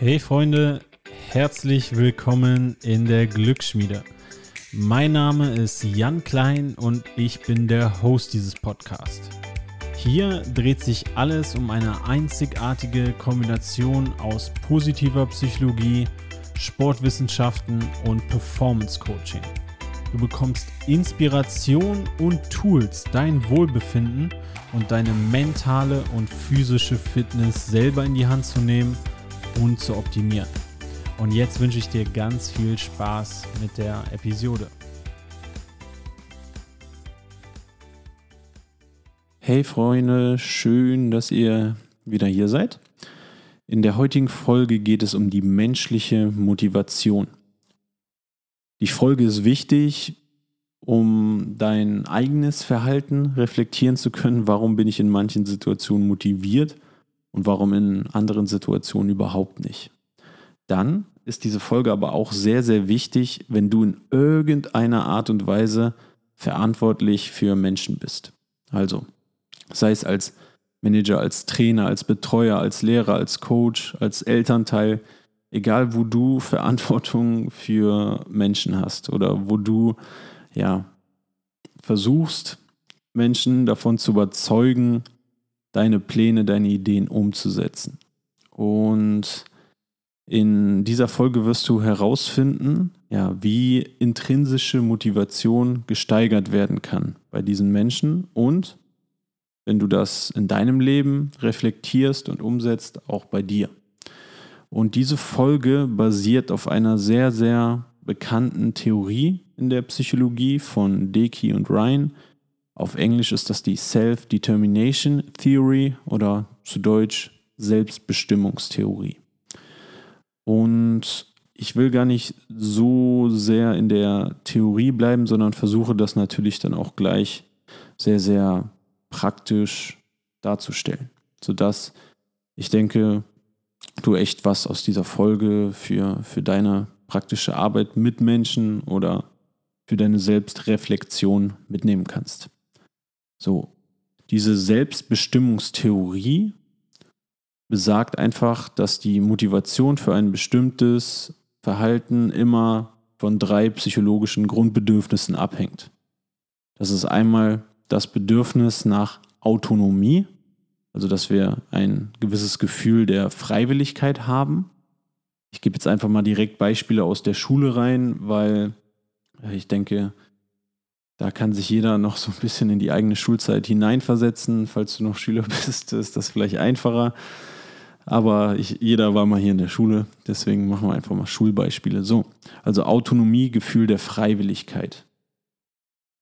Hey Freunde, herzlich willkommen in der Glücksschmiede. Mein Name ist Jan Klein und ich bin der Host dieses Podcasts. Hier dreht sich alles um eine einzigartige Kombination aus positiver Psychologie, Sportwissenschaften und Performance Coaching. Du bekommst Inspiration und Tools, dein Wohlbefinden und deine mentale und physische Fitness selber in die Hand zu nehmen – und zu optimieren. Und jetzt wünsche ich dir ganz viel Spaß mit der Episode. Hey Freunde, schön, dass ihr wieder hier seid. In der heutigen Folge geht es um die menschliche Motivation. Die Folge ist wichtig, um dein eigenes Verhalten reflektieren zu können. Warum bin ich in manchen Situationen motiviert und warum in anderen Situationen überhaupt nicht. Dann ist diese Folge aber auch sehr, sehr wichtig, wenn du in irgendeiner Art und Weise verantwortlich für Menschen bist. Also, sei es als Manager, als Trainer, als Betreuer, als Lehrer, als Coach, als Elternteil, egal wo du Verantwortung für Menschen hast oder wo du ja versuchst, Menschen davon zu überzeugen, deine Pläne, deine Ideen umzusetzen. Und in dieser Folge wirst du herausfinden, ja, wie intrinsische Motivation gesteigert werden kann bei diesen Menschen und wenn du das in deinem Leben reflektierst und umsetzt, auch bei dir. Und diese Folge basiert auf einer sehr, sehr bekannten Theorie in der Psychologie von Deki und Ryan, auf Englisch ist das die Self-Determination Theory oder zu Deutsch Selbstbestimmungstheorie. Und ich will gar nicht so sehr in der Theorie bleiben, sondern versuche das natürlich dann auch gleich sehr, sehr praktisch darzustellen, sodass ich denke, du echt was aus dieser Folge für, für deine praktische Arbeit mit Menschen oder für deine Selbstreflexion mitnehmen kannst. So, diese Selbstbestimmungstheorie besagt einfach, dass die Motivation für ein bestimmtes Verhalten immer von drei psychologischen Grundbedürfnissen abhängt. Das ist einmal das Bedürfnis nach Autonomie, also dass wir ein gewisses Gefühl der Freiwilligkeit haben. Ich gebe jetzt einfach mal direkt Beispiele aus der Schule rein, weil ich denke, da kann sich jeder noch so ein bisschen in die eigene Schulzeit hineinversetzen. Falls du noch Schüler bist, ist das vielleicht einfacher. Aber ich, jeder war mal hier in der Schule, deswegen machen wir einfach mal Schulbeispiele. So, also Autonomie, Gefühl der Freiwilligkeit.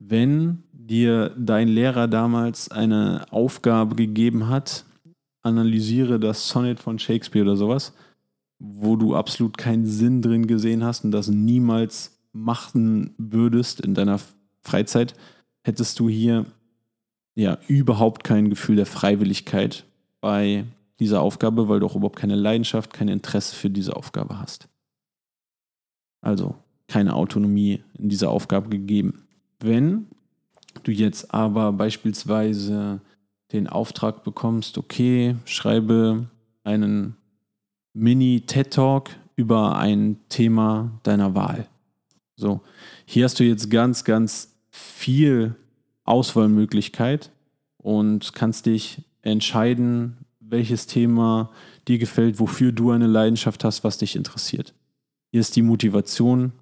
Wenn dir dein Lehrer damals eine Aufgabe gegeben hat, analysiere das Sonnet von Shakespeare oder sowas, wo du absolut keinen Sinn drin gesehen hast und das niemals machen würdest in deiner Freizeit, hättest du hier ja überhaupt kein Gefühl der Freiwilligkeit bei dieser Aufgabe, weil du auch überhaupt keine Leidenschaft, kein Interesse für diese Aufgabe hast. Also keine Autonomie in dieser Aufgabe gegeben. Wenn du jetzt aber beispielsweise den Auftrag bekommst, okay, schreibe einen Mini-TED-Talk über ein Thema deiner Wahl. So, hier hast du jetzt ganz, ganz viel Auswahlmöglichkeit und kannst dich entscheiden, welches Thema dir gefällt, wofür du eine Leidenschaft hast, was dich interessiert. Hier ist die Motivation,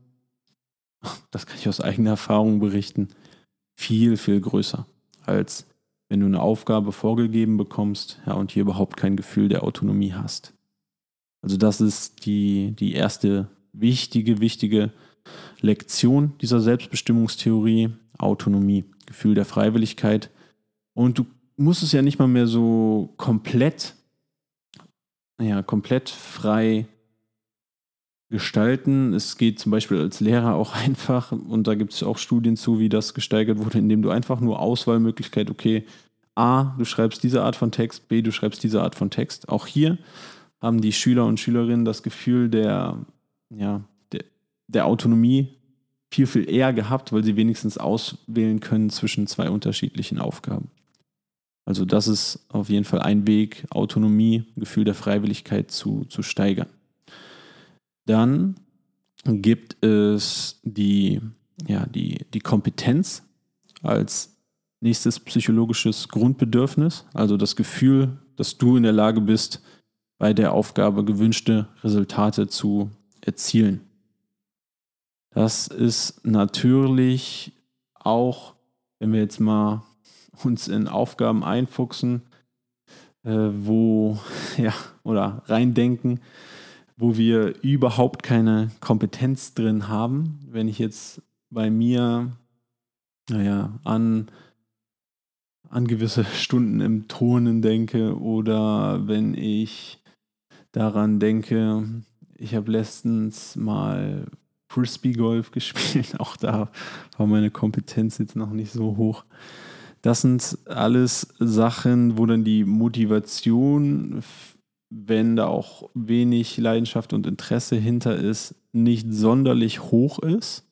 das kann ich aus eigener Erfahrung berichten, viel, viel größer, als wenn du eine Aufgabe vorgegeben bekommst ja, und hier überhaupt kein Gefühl der Autonomie hast. Also das ist die, die erste wichtige, wichtige Lektion dieser Selbstbestimmungstheorie, Autonomie, Gefühl der Freiwilligkeit. Und du musst es ja nicht mal mehr so komplett, ja, komplett frei gestalten. Es geht zum Beispiel als Lehrer auch einfach, und da gibt es auch Studien zu, wie das gesteigert wurde, indem du einfach nur Auswahlmöglichkeit, okay, A, du schreibst diese Art von Text, B, du schreibst diese Art von Text. Auch hier haben die Schüler und Schülerinnen das Gefühl der, ja, der Autonomie viel, viel eher gehabt, weil sie wenigstens auswählen können zwischen zwei unterschiedlichen Aufgaben. Also das ist auf jeden Fall ein Weg, Autonomie, Gefühl der Freiwilligkeit zu, zu steigern. Dann gibt es die, ja, die, die Kompetenz als nächstes psychologisches Grundbedürfnis, also das Gefühl, dass du in der Lage bist, bei der Aufgabe gewünschte Resultate zu erzielen. Das ist natürlich auch, wenn wir jetzt mal uns in Aufgaben einfuchsen, äh, wo, ja, oder reindenken, wo wir überhaupt keine Kompetenz drin haben. Wenn ich jetzt bei mir, naja, an, an gewisse Stunden im Turnen denke oder wenn ich daran denke, ich habe letztens mal Frisbee Golf gespielt. Auch da war meine Kompetenz jetzt noch nicht so hoch. Das sind alles Sachen, wo dann die Motivation, wenn da auch wenig Leidenschaft und Interesse hinter ist, nicht sonderlich hoch ist.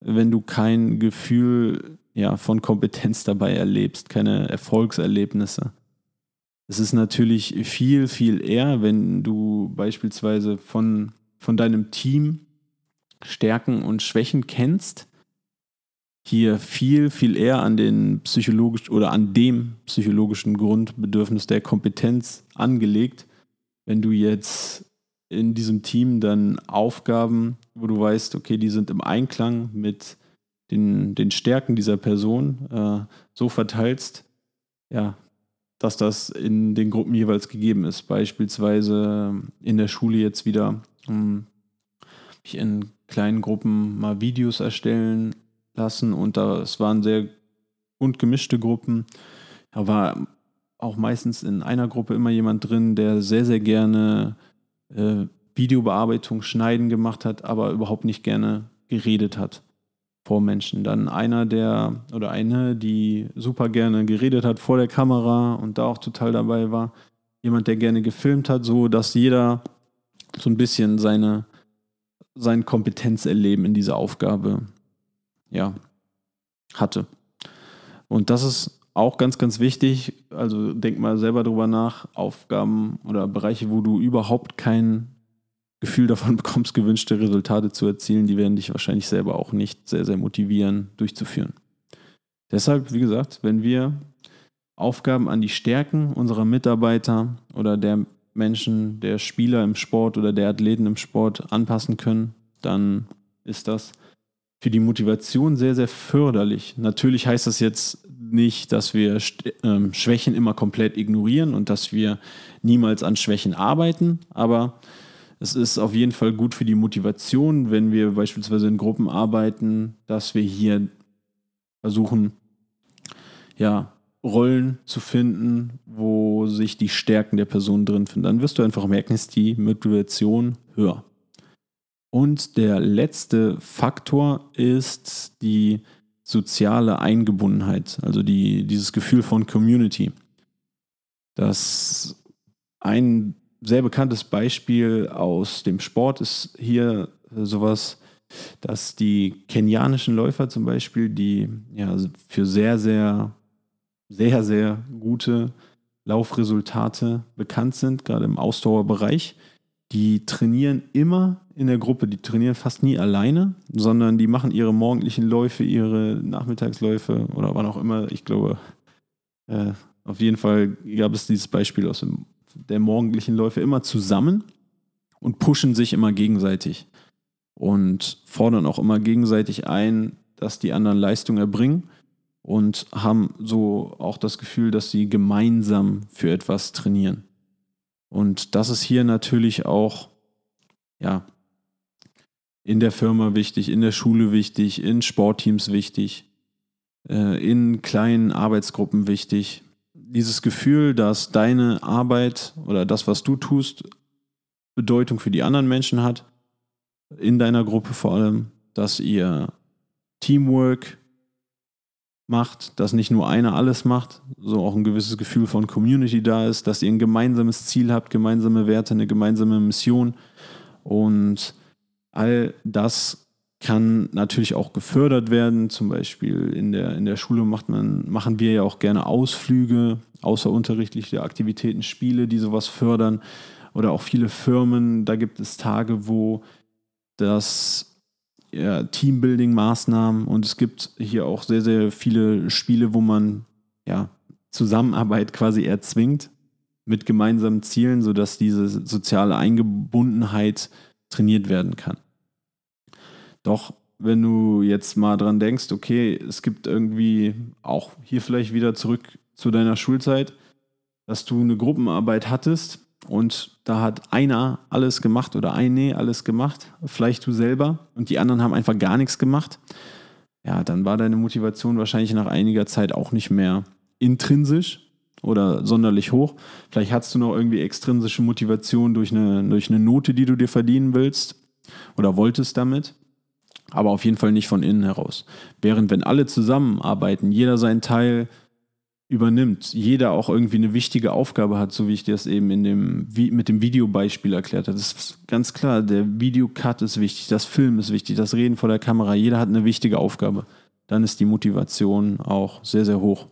Wenn du kein Gefühl ja, von Kompetenz dabei erlebst, keine Erfolgserlebnisse. Es ist natürlich viel, viel eher, wenn du beispielsweise von, von deinem Team Stärken und Schwächen kennst, hier viel, viel eher an den psychologischen oder an dem psychologischen Grundbedürfnis der Kompetenz angelegt, wenn du jetzt in diesem Team dann Aufgaben, wo du weißt, okay, die sind im Einklang mit den, den Stärken dieser Person, äh, so verteilst, ja, dass das in den Gruppen jeweils gegeben ist. Beispielsweise in der Schule jetzt wieder um, ich in kleinen Gruppen mal Videos erstellen lassen und das waren sehr bunt gemischte Gruppen. Da war auch meistens in einer Gruppe immer jemand drin, der sehr, sehr gerne äh, Videobearbeitung, Schneiden gemacht hat, aber überhaupt nicht gerne geredet hat vor Menschen. Dann einer, der oder eine, die super gerne geredet hat vor der Kamera und da auch total dabei war. Jemand, der gerne gefilmt hat, so dass jeder so ein bisschen seine, sein Kompetenzerleben in dieser Aufgabe ja, hatte. Und das ist auch ganz, ganz wichtig. Also denk mal selber drüber nach. Aufgaben oder Bereiche, wo du überhaupt kein Gefühl davon bekommst, gewünschte Resultate zu erzielen, die werden dich wahrscheinlich selber auch nicht sehr, sehr motivieren, durchzuführen. Deshalb, wie gesagt, wenn wir Aufgaben an die Stärken unserer Mitarbeiter oder der Menschen, der Spieler im Sport oder der Athleten im Sport anpassen können, dann ist das für die Motivation sehr, sehr förderlich. Natürlich heißt das jetzt nicht, dass wir ähm, Schwächen immer komplett ignorieren und dass wir niemals an Schwächen arbeiten, aber es ist auf jeden Fall gut für die Motivation, wenn wir beispielsweise in Gruppen arbeiten, dass wir hier versuchen, ja, Rollen zu finden, wo sich die Stärken der Person drin finden. Dann wirst du einfach merken, ist die Motivation höher. Und der letzte Faktor ist die soziale Eingebundenheit, also die, dieses Gefühl von Community. Das ein sehr bekanntes Beispiel aus dem Sport ist hier sowas, dass die kenianischen Läufer zum Beispiel, die ja für sehr, sehr, sehr, sehr gute Laufresultate bekannt sind, gerade im Ausdauerbereich, die trainieren immer in der Gruppe, die trainieren fast nie alleine, sondern die machen ihre morgendlichen Läufe, ihre Nachmittagsläufe oder wann auch immer. Ich glaube, äh, auf jeden Fall gab es dieses Beispiel aus dem der morgendlichen Läufe immer zusammen und pushen sich immer gegenseitig und fordern auch immer gegenseitig ein, dass die anderen Leistung erbringen und haben so auch das Gefühl, dass sie gemeinsam für etwas trainieren. Und das ist hier natürlich auch, ja, in der Firma wichtig, in der Schule wichtig, in Sportteams wichtig, äh, in kleinen Arbeitsgruppen wichtig, dieses Gefühl, dass deine Arbeit oder das, was du tust, Bedeutung für die anderen Menschen hat, in deiner Gruppe vor allem, dass ihr Teamwork macht, dass nicht nur einer alles macht, so auch ein gewisses Gefühl von Community da ist, dass ihr ein gemeinsames Ziel habt, gemeinsame Werte, eine gemeinsame Mission und all das kann natürlich auch gefördert werden. Zum Beispiel in der, in der Schule macht man, machen wir ja auch gerne Ausflüge, außerunterrichtliche Aktivitäten, Spiele, die sowas fördern. oder auch viele Firmen, da gibt es Tage, wo das ja, Teambuilding-Maßnahmen und es gibt hier auch sehr, sehr viele Spiele, wo man ja, Zusammenarbeit quasi erzwingt mit gemeinsamen Zielen, sodass diese soziale Eingebundenheit trainiert werden kann. Doch wenn du jetzt mal dran denkst, okay, es gibt irgendwie auch hier vielleicht wieder zurück zu deiner Schulzeit, dass du eine Gruppenarbeit hattest und da hat einer alles gemacht oder eine alles gemacht, vielleicht du selber und die anderen haben einfach gar nichts gemacht, ja, dann war deine Motivation wahrscheinlich nach einiger Zeit auch nicht mehr intrinsisch oder sonderlich hoch. Vielleicht hast du noch irgendwie extrinsische Motivation durch eine, durch eine Note, die du dir verdienen willst oder wolltest damit aber auf jeden Fall nicht von innen heraus. Während wenn alle zusammenarbeiten, jeder seinen Teil übernimmt, jeder auch irgendwie eine wichtige Aufgabe hat, so wie ich das eben in dem, mit dem Videobeispiel erklärt habe. Das ist ganz klar, der Videocut ist wichtig, das Film ist wichtig, das Reden vor der Kamera, jeder hat eine wichtige Aufgabe. Dann ist die Motivation auch sehr, sehr hoch.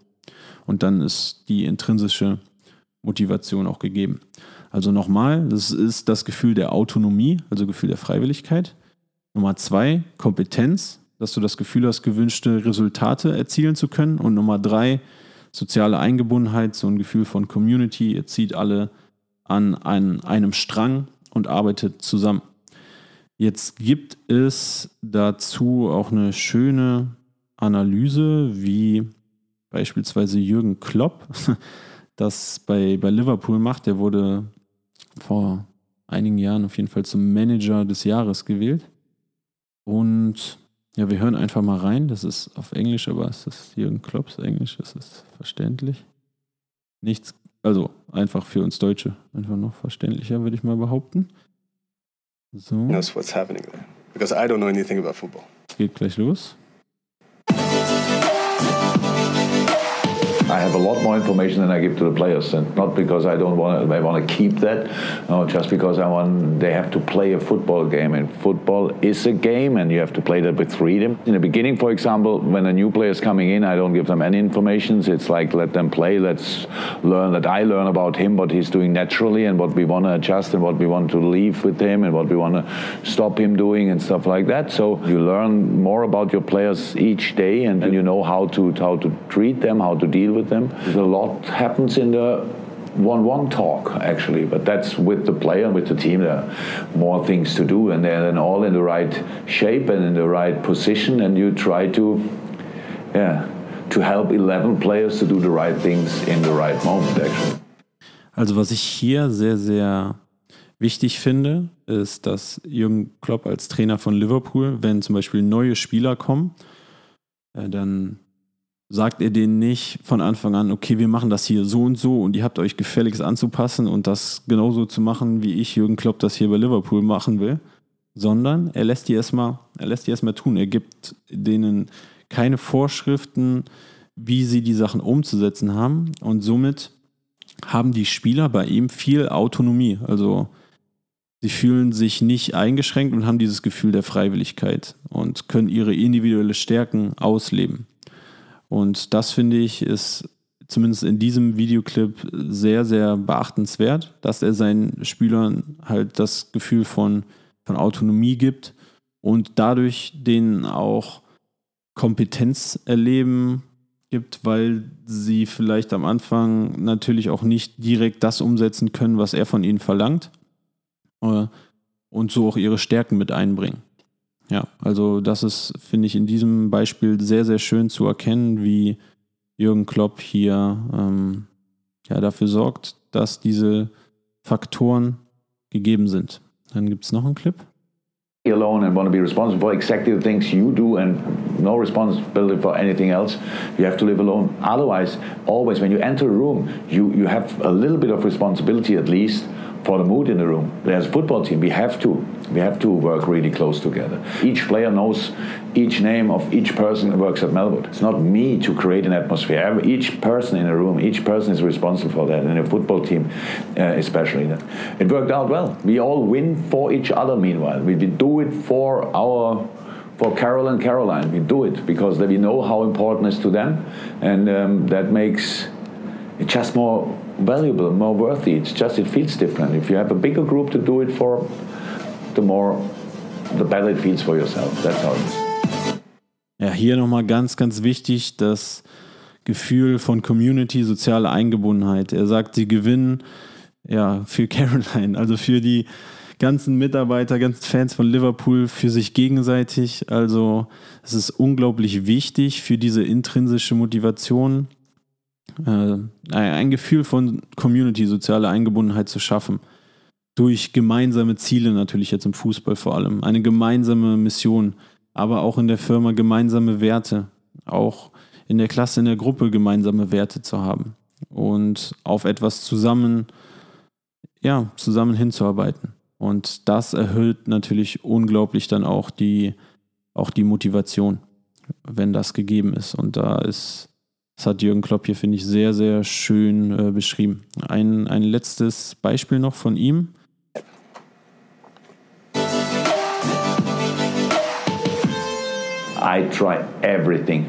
Und dann ist die intrinsische Motivation auch gegeben. Also nochmal, das ist das Gefühl der Autonomie, also Gefühl der Freiwilligkeit. Nummer zwei, Kompetenz, dass du das Gefühl hast, gewünschte Resultate erzielen zu können. Und Nummer drei, soziale Eingebundenheit, so ein Gefühl von Community. Ihr zieht alle an einem Strang und arbeitet zusammen. Jetzt gibt es dazu auch eine schöne Analyse, wie beispielsweise Jürgen Klopp das bei, bei Liverpool macht. Der wurde vor einigen Jahren auf jeden Fall zum Manager des Jahres gewählt. Und ja, wir hören einfach mal rein. Das ist auf Englisch, aber es ist Jürgen Klopps Englisch, das ist verständlich. Nichts, also einfach für uns Deutsche, einfach noch verständlicher, würde ich mal behaupten. So. Knows what's happening there. Because I don't know anything about football. Geht gleich los. I have a lot more information than I give to the players, and not because I don't want to, I want to keep that, no, just because I want they have to play a football game, and football is a game, and you have to play that with freedom. In the beginning, for example, when a new player is coming in, I don't give them any information. It's like let them play, let's learn that I learn about him, what he's doing naturally, and what we want to adjust, and what we want to leave with him, and what we want to stop him doing, and stuff like that. So you learn more about your players each day, and, and you know how to how to treat them, how to deal with with them. A lot happens in the one-one talk actually, but that's with the player and with the team. There are more things to do, and they're then all in the right shape and in the right position, and you try to, yeah, to help 11 players to do the right things in the right moment actually. Also was ich hier sehr sehr wichtig finde, ist, dass Jürgen Klopp als Trainer von Liverpool, wenn zum Beispiel neue Spieler kommen, äh, dann sagt ihr denen nicht von Anfang an, okay, wir machen das hier so und so und ihr habt euch gefälligst anzupassen und das genauso zu machen, wie ich Jürgen Klopp das hier bei Liverpool machen will, sondern er lässt die erstmal, er lässt die erstmal tun. Er gibt denen keine Vorschriften, wie sie die Sachen umzusetzen haben und somit haben die Spieler bei ihm viel Autonomie. Also sie fühlen sich nicht eingeschränkt und haben dieses Gefühl der Freiwilligkeit und können ihre individuelle Stärken ausleben. Und das finde ich ist zumindest in diesem Videoclip sehr, sehr beachtenswert, dass er seinen Spielern halt das Gefühl von, von Autonomie gibt und dadurch denen auch Kompetenz erleben gibt, weil sie vielleicht am Anfang natürlich auch nicht direkt das umsetzen können, was er von ihnen verlangt äh, und so auch ihre Stärken mit einbringen. Ja, also das ist, finde ich, in diesem Beispiel sehr, sehr schön zu erkennen, wie Jürgen Klopp hier ähm, ja, dafür sorgt, dass diese Faktoren gegeben sind. Dann gibt es noch einen Clip. alone and want to be responsible for exactly the things you do and no responsibility for anything else you have to live alone otherwise always when you enter a room you you have a little bit of responsibility at least for the mood in the room. As a football team, we have to we have to work really close together. Each player knows each name of each person that works at Melwood. It's not me to create an atmosphere. Each person in a room, each person is responsible for that. In a football team, uh, especially, it worked out well. We all win for each other. Meanwhile, we do it for our for Carol and Caroline. We do it because we know how important it is to them, and um, that makes it just more valuable, more worthy. It's just it feels different. If you have a bigger group to do it for, the more, the better it feels for yourself. That's how. Ja, hier nochmal ganz, ganz wichtig, das Gefühl von Community, soziale Eingebundenheit. Er sagt, sie gewinnen ja für Caroline, also für die ganzen Mitarbeiter, ganzen Fans von Liverpool für sich gegenseitig. Also es ist unglaublich wichtig für diese intrinsische Motivation, äh, ein Gefühl von Community, soziale Eingebundenheit zu schaffen. Durch gemeinsame Ziele natürlich jetzt im Fußball vor allem. Eine gemeinsame Mission, aber auch in der Firma gemeinsame Werte. Auch in der Klasse, in der Gruppe gemeinsame Werte zu haben. Und auf etwas zusammen, ja, zusammen hinzuarbeiten. Und das erhöht natürlich unglaublich dann auch die, auch die Motivation, wenn das gegeben ist. Und da ist, das hat Jürgen Klopp hier, finde ich, sehr, sehr schön äh, beschrieben. Ein, ein letztes Beispiel noch von ihm. I try everything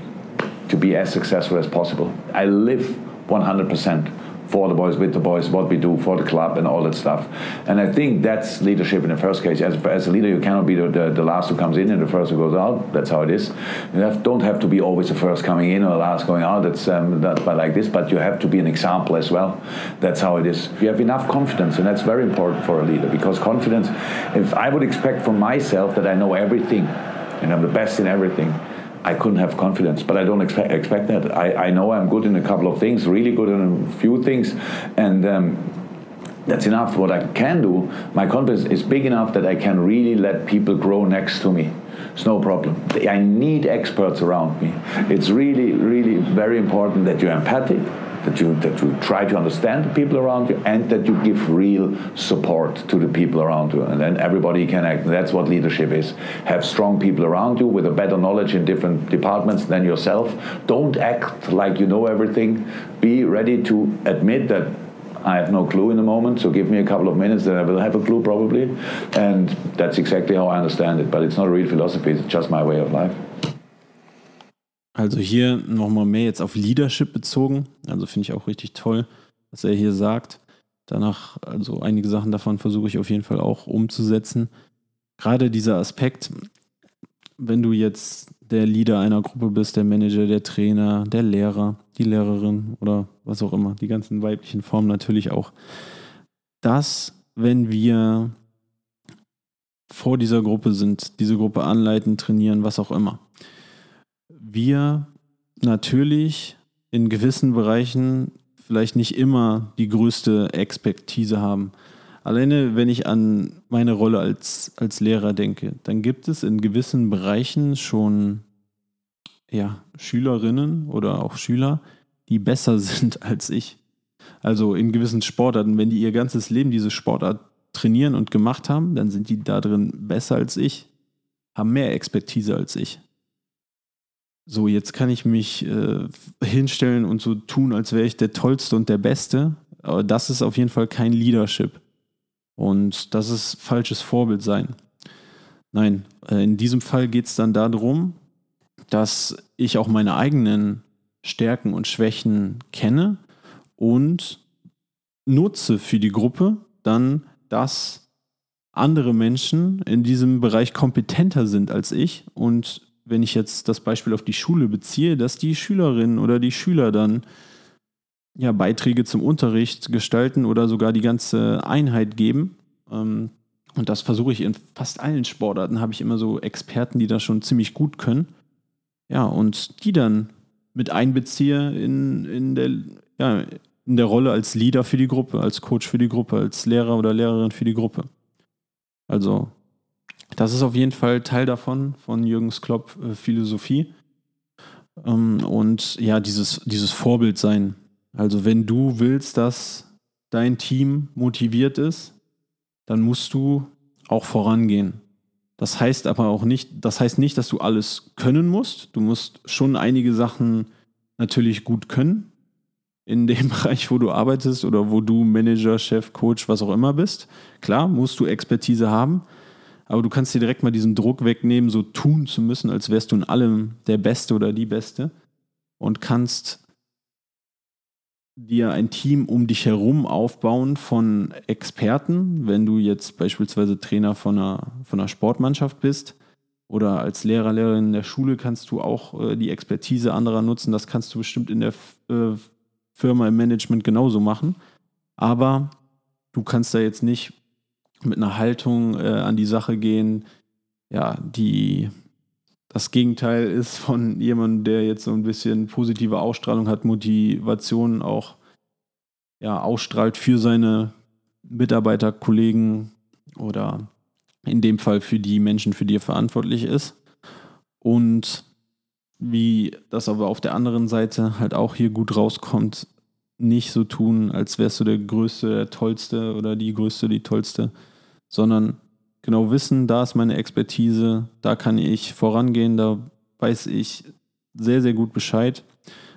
to be as successful as possible. I live 100% for the boys, with the boys, what we do for the club and all that stuff. And I think that's leadership in the first case. As, as a leader, you cannot be the, the, the, last who comes in and the first who goes out. That's how it is. You have, don't have to be always the first coming in or the last going out. That's um, but like this. But you have to be an example as well. That's how it is. You have enough confidence, and that's very important for a leader because confidence. If I would expect from myself that I know everything and I'm the best in everything I couldn't have confidence, but I don't expect, expect that. I, I know I'm good in a couple of things, really good in a few things, and um, that's enough. What I can do, my confidence is big enough that I can really let people grow next to me. It's no problem. I need experts around me. It's really, really very important that you're empathic, that you that you try to understand the people around you and that you give real support to the people around you and then everybody can act that's what leadership is have strong people around you with a better knowledge in different departments than yourself don't act like you know everything be ready to admit that I have no clue in the moment, so give me a couple of minutes, then I will have a clue probably. And that's exactly how I understand it. But it's not a real philosophy, it's just my way of life. Also hier nochmal mehr jetzt auf Leadership bezogen. Also finde ich auch richtig toll, was er hier sagt. Danach, also einige Sachen davon versuche ich auf jeden Fall auch umzusetzen. Gerade dieser Aspekt, wenn du jetzt der Leader einer Gruppe bist, der Manager, der Trainer, der Lehrer, die Lehrerin oder was auch immer, die ganzen weiblichen Formen natürlich auch, dass, wenn wir vor dieser Gruppe sind, diese Gruppe anleiten, trainieren, was auch immer, wir natürlich in gewissen Bereichen vielleicht nicht immer die größte Expertise haben. Alleine, wenn ich an meine Rolle als, als Lehrer denke, dann gibt es in gewissen Bereichen schon ja, Schülerinnen oder auch Schüler, die besser sind als ich. Also in gewissen Sportarten, wenn die ihr ganzes Leben diese Sportart trainieren und gemacht haben, dann sind die da drin besser als ich, haben mehr Expertise als ich so, jetzt kann ich mich äh, hinstellen und so tun, als wäre ich der Tollste und der Beste. Aber das ist auf jeden Fall kein Leadership. Und das ist falsches Vorbild sein. Nein, äh, in diesem Fall geht es dann darum, dass ich auch meine eigenen Stärken und Schwächen kenne und nutze für die Gruppe dann, dass andere Menschen in diesem Bereich kompetenter sind als ich und wenn ich jetzt das Beispiel auf die Schule beziehe, dass die Schülerinnen oder die Schüler dann ja, Beiträge zum Unterricht gestalten oder sogar die ganze Einheit geben. Ähm, und das versuche ich in fast allen Sportarten, habe ich immer so Experten, die das schon ziemlich gut können. Ja, und die dann mit einbeziehe in, in, der, ja, in der Rolle als Leader für die Gruppe, als Coach für die Gruppe, als Lehrer oder Lehrerin für die Gruppe. Also das ist auf jeden Fall Teil davon, von Jürgens Klopp äh, Philosophie. Ähm, und ja, dieses, dieses Vorbild sein. Also wenn du willst, dass dein Team motiviert ist, dann musst du auch vorangehen. Das heißt aber auch nicht, das heißt nicht, dass du alles können musst. Du musst schon einige Sachen natürlich gut können in dem Bereich, wo du arbeitest oder wo du Manager, Chef, Coach, was auch immer bist. Klar, musst du Expertise haben, aber du kannst dir direkt mal diesen Druck wegnehmen, so tun zu müssen, als wärst du in allem der Beste oder die Beste und kannst dir ein Team um dich herum aufbauen von Experten, wenn du jetzt beispielsweise Trainer von einer, von einer Sportmannschaft bist oder als Lehrer, Lehrerin in der Schule kannst du auch äh, die Expertise anderer nutzen. Das kannst du bestimmt in der äh, Firma im Management genauso machen. Aber du kannst da jetzt nicht mit einer Haltung äh, an die Sache gehen, ja, die das Gegenteil ist von jemandem, der jetzt so ein bisschen positive Ausstrahlung hat, Motivation auch ja, ausstrahlt für seine Mitarbeiter, Kollegen oder in dem Fall für die Menschen, für die er verantwortlich ist. Und wie das aber auf der anderen Seite halt auch hier gut rauskommt, nicht so tun, als wärst du der Größte, der Tollste oder die Größte, die Tollste, sondern genau wissen, da ist meine Expertise, da kann ich vorangehen, da weiß ich sehr, sehr gut Bescheid.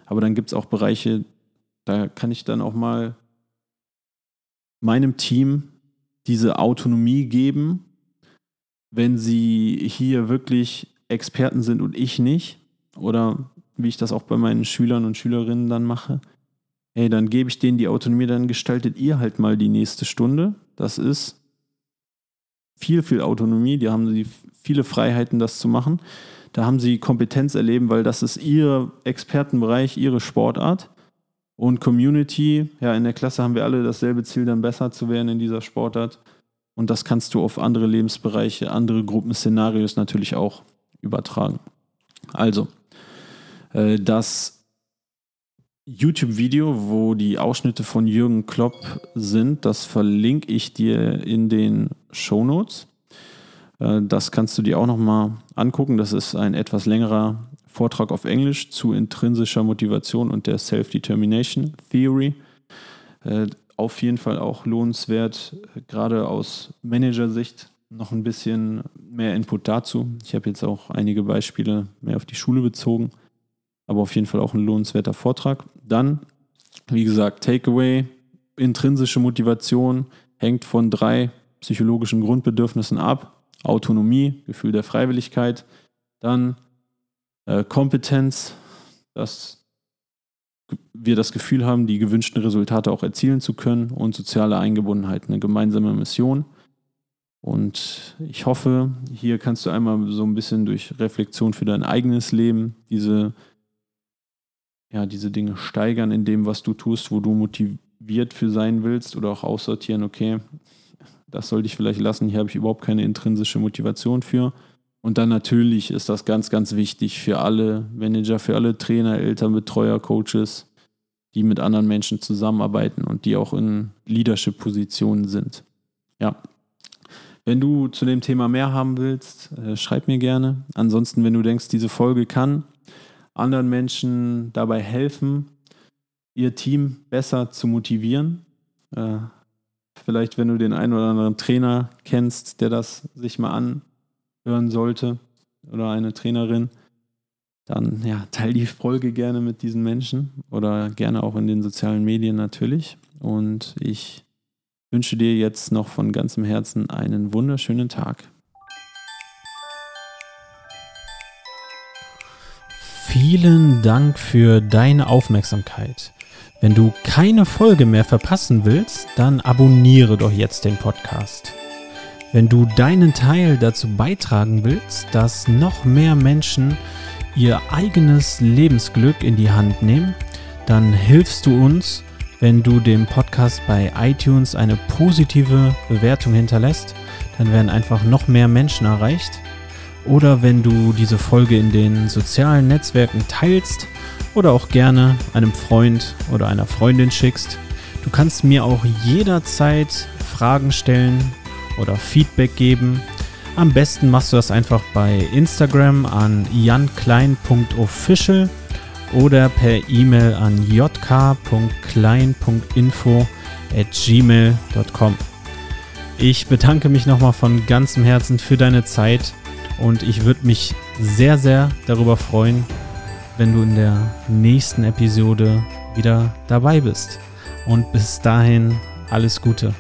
Aber dann gibt es auch Bereiche, da kann ich dann auch mal meinem Team diese Autonomie geben, wenn sie hier wirklich Experten sind und ich nicht. Oder wie ich das auch bei meinen Schülern und Schülerinnen dann mache. Hey, dann gebe ich denen die Autonomie, dann gestaltet ihr halt mal die nächste Stunde. Das ist viel, viel Autonomie, die haben sie viele Freiheiten, das zu machen. Da haben sie Kompetenz erleben, weil das ist ihr Expertenbereich, ihre Sportart. Und Community, ja, in der Klasse haben wir alle dasselbe Ziel, dann besser zu werden in dieser Sportart. Und das kannst du auf andere Lebensbereiche, andere Gruppenszenarios natürlich auch übertragen. Also, äh, das YouTube-Video, wo die Ausschnitte von Jürgen Klopp sind, das verlinke ich dir in den Show Notes. Äh, das kannst du dir auch nochmal angucken. Das ist ein etwas längerer Vortrag auf Englisch zu intrinsischer Motivation und der Self-Determination Theory. Äh, auf jeden Fall auch lohnenswert, gerade aus Managersicht noch ein bisschen mehr Input dazu. Ich habe jetzt auch einige Beispiele mehr auf die Schule bezogen aber auf jeden Fall auch ein lohnenswerter Vortrag. Dann, wie gesagt, Takeaway, intrinsische Motivation hängt von drei psychologischen Grundbedürfnissen ab. Autonomie, Gefühl der Freiwilligkeit, dann äh, Kompetenz, dass wir das Gefühl haben, die gewünschten Resultate auch erzielen zu können und soziale Eingebundenheit, eine gemeinsame Mission. Und ich hoffe, hier kannst du einmal so ein bisschen durch Reflexion für dein eigenes Leben diese ja, diese Dinge steigern in dem, was du tust, wo du motiviert für sein willst oder auch aussortieren, okay, das sollte ich vielleicht lassen, hier habe ich überhaupt keine intrinsische Motivation für. Und dann natürlich ist das ganz, ganz wichtig für alle Manager, für alle Trainer, Eltern, Betreuer, Coaches, die mit anderen Menschen zusammenarbeiten und die auch in Leadership-Positionen sind. Ja. Wenn du zu dem Thema mehr haben willst, äh, schreib mir gerne. Ansonsten, wenn du denkst, diese Folge kann anderen Menschen dabei helfen, ihr Team besser zu motivieren. Äh, vielleicht, wenn du den einen oder anderen Trainer kennst, der das sich mal anhören sollte oder eine Trainerin, dann ja, teil die Folge gerne mit diesen Menschen oder gerne auch in den sozialen Medien natürlich. Und ich wünsche dir jetzt noch von ganzem Herzen einen wunderschönen Tag. Vielen Dank für deine Aufmerksamkeit. Wenn du keine Folge mehr verpassen willst, dann abonniere doch jetzt den Podcast. Wenn du deinen Teil dazu beitragen willst, dass noch mehr Menschen ihr eigenes Lebensglück in die Hand nehmen, dann hilfst du uns, wenn du dem Podcast bei iTunes eine positive Bewertung hinterlässt. Dann werden einfach noch mehr Menschen erreicht oder wenn du diese Folge in den sozialen Netzwerken teilst oder auch gerne einem Freund oder einer Freundin schickst. Du kannst mir auch jederzeit Fragen stellen oder Feedback geben. Am besten machst du das einfach bei Instagram an janklein.official oder per E-Mail an jk.klein.info at gmail.com. Ich bedanke mich nochmal von ganzem Herzen für deine Zeit und ich würde mich sehr, sehr darüber freuen, wenn du in der nächsten Episode wieder dabei bist. Und bis dahin alles Gute.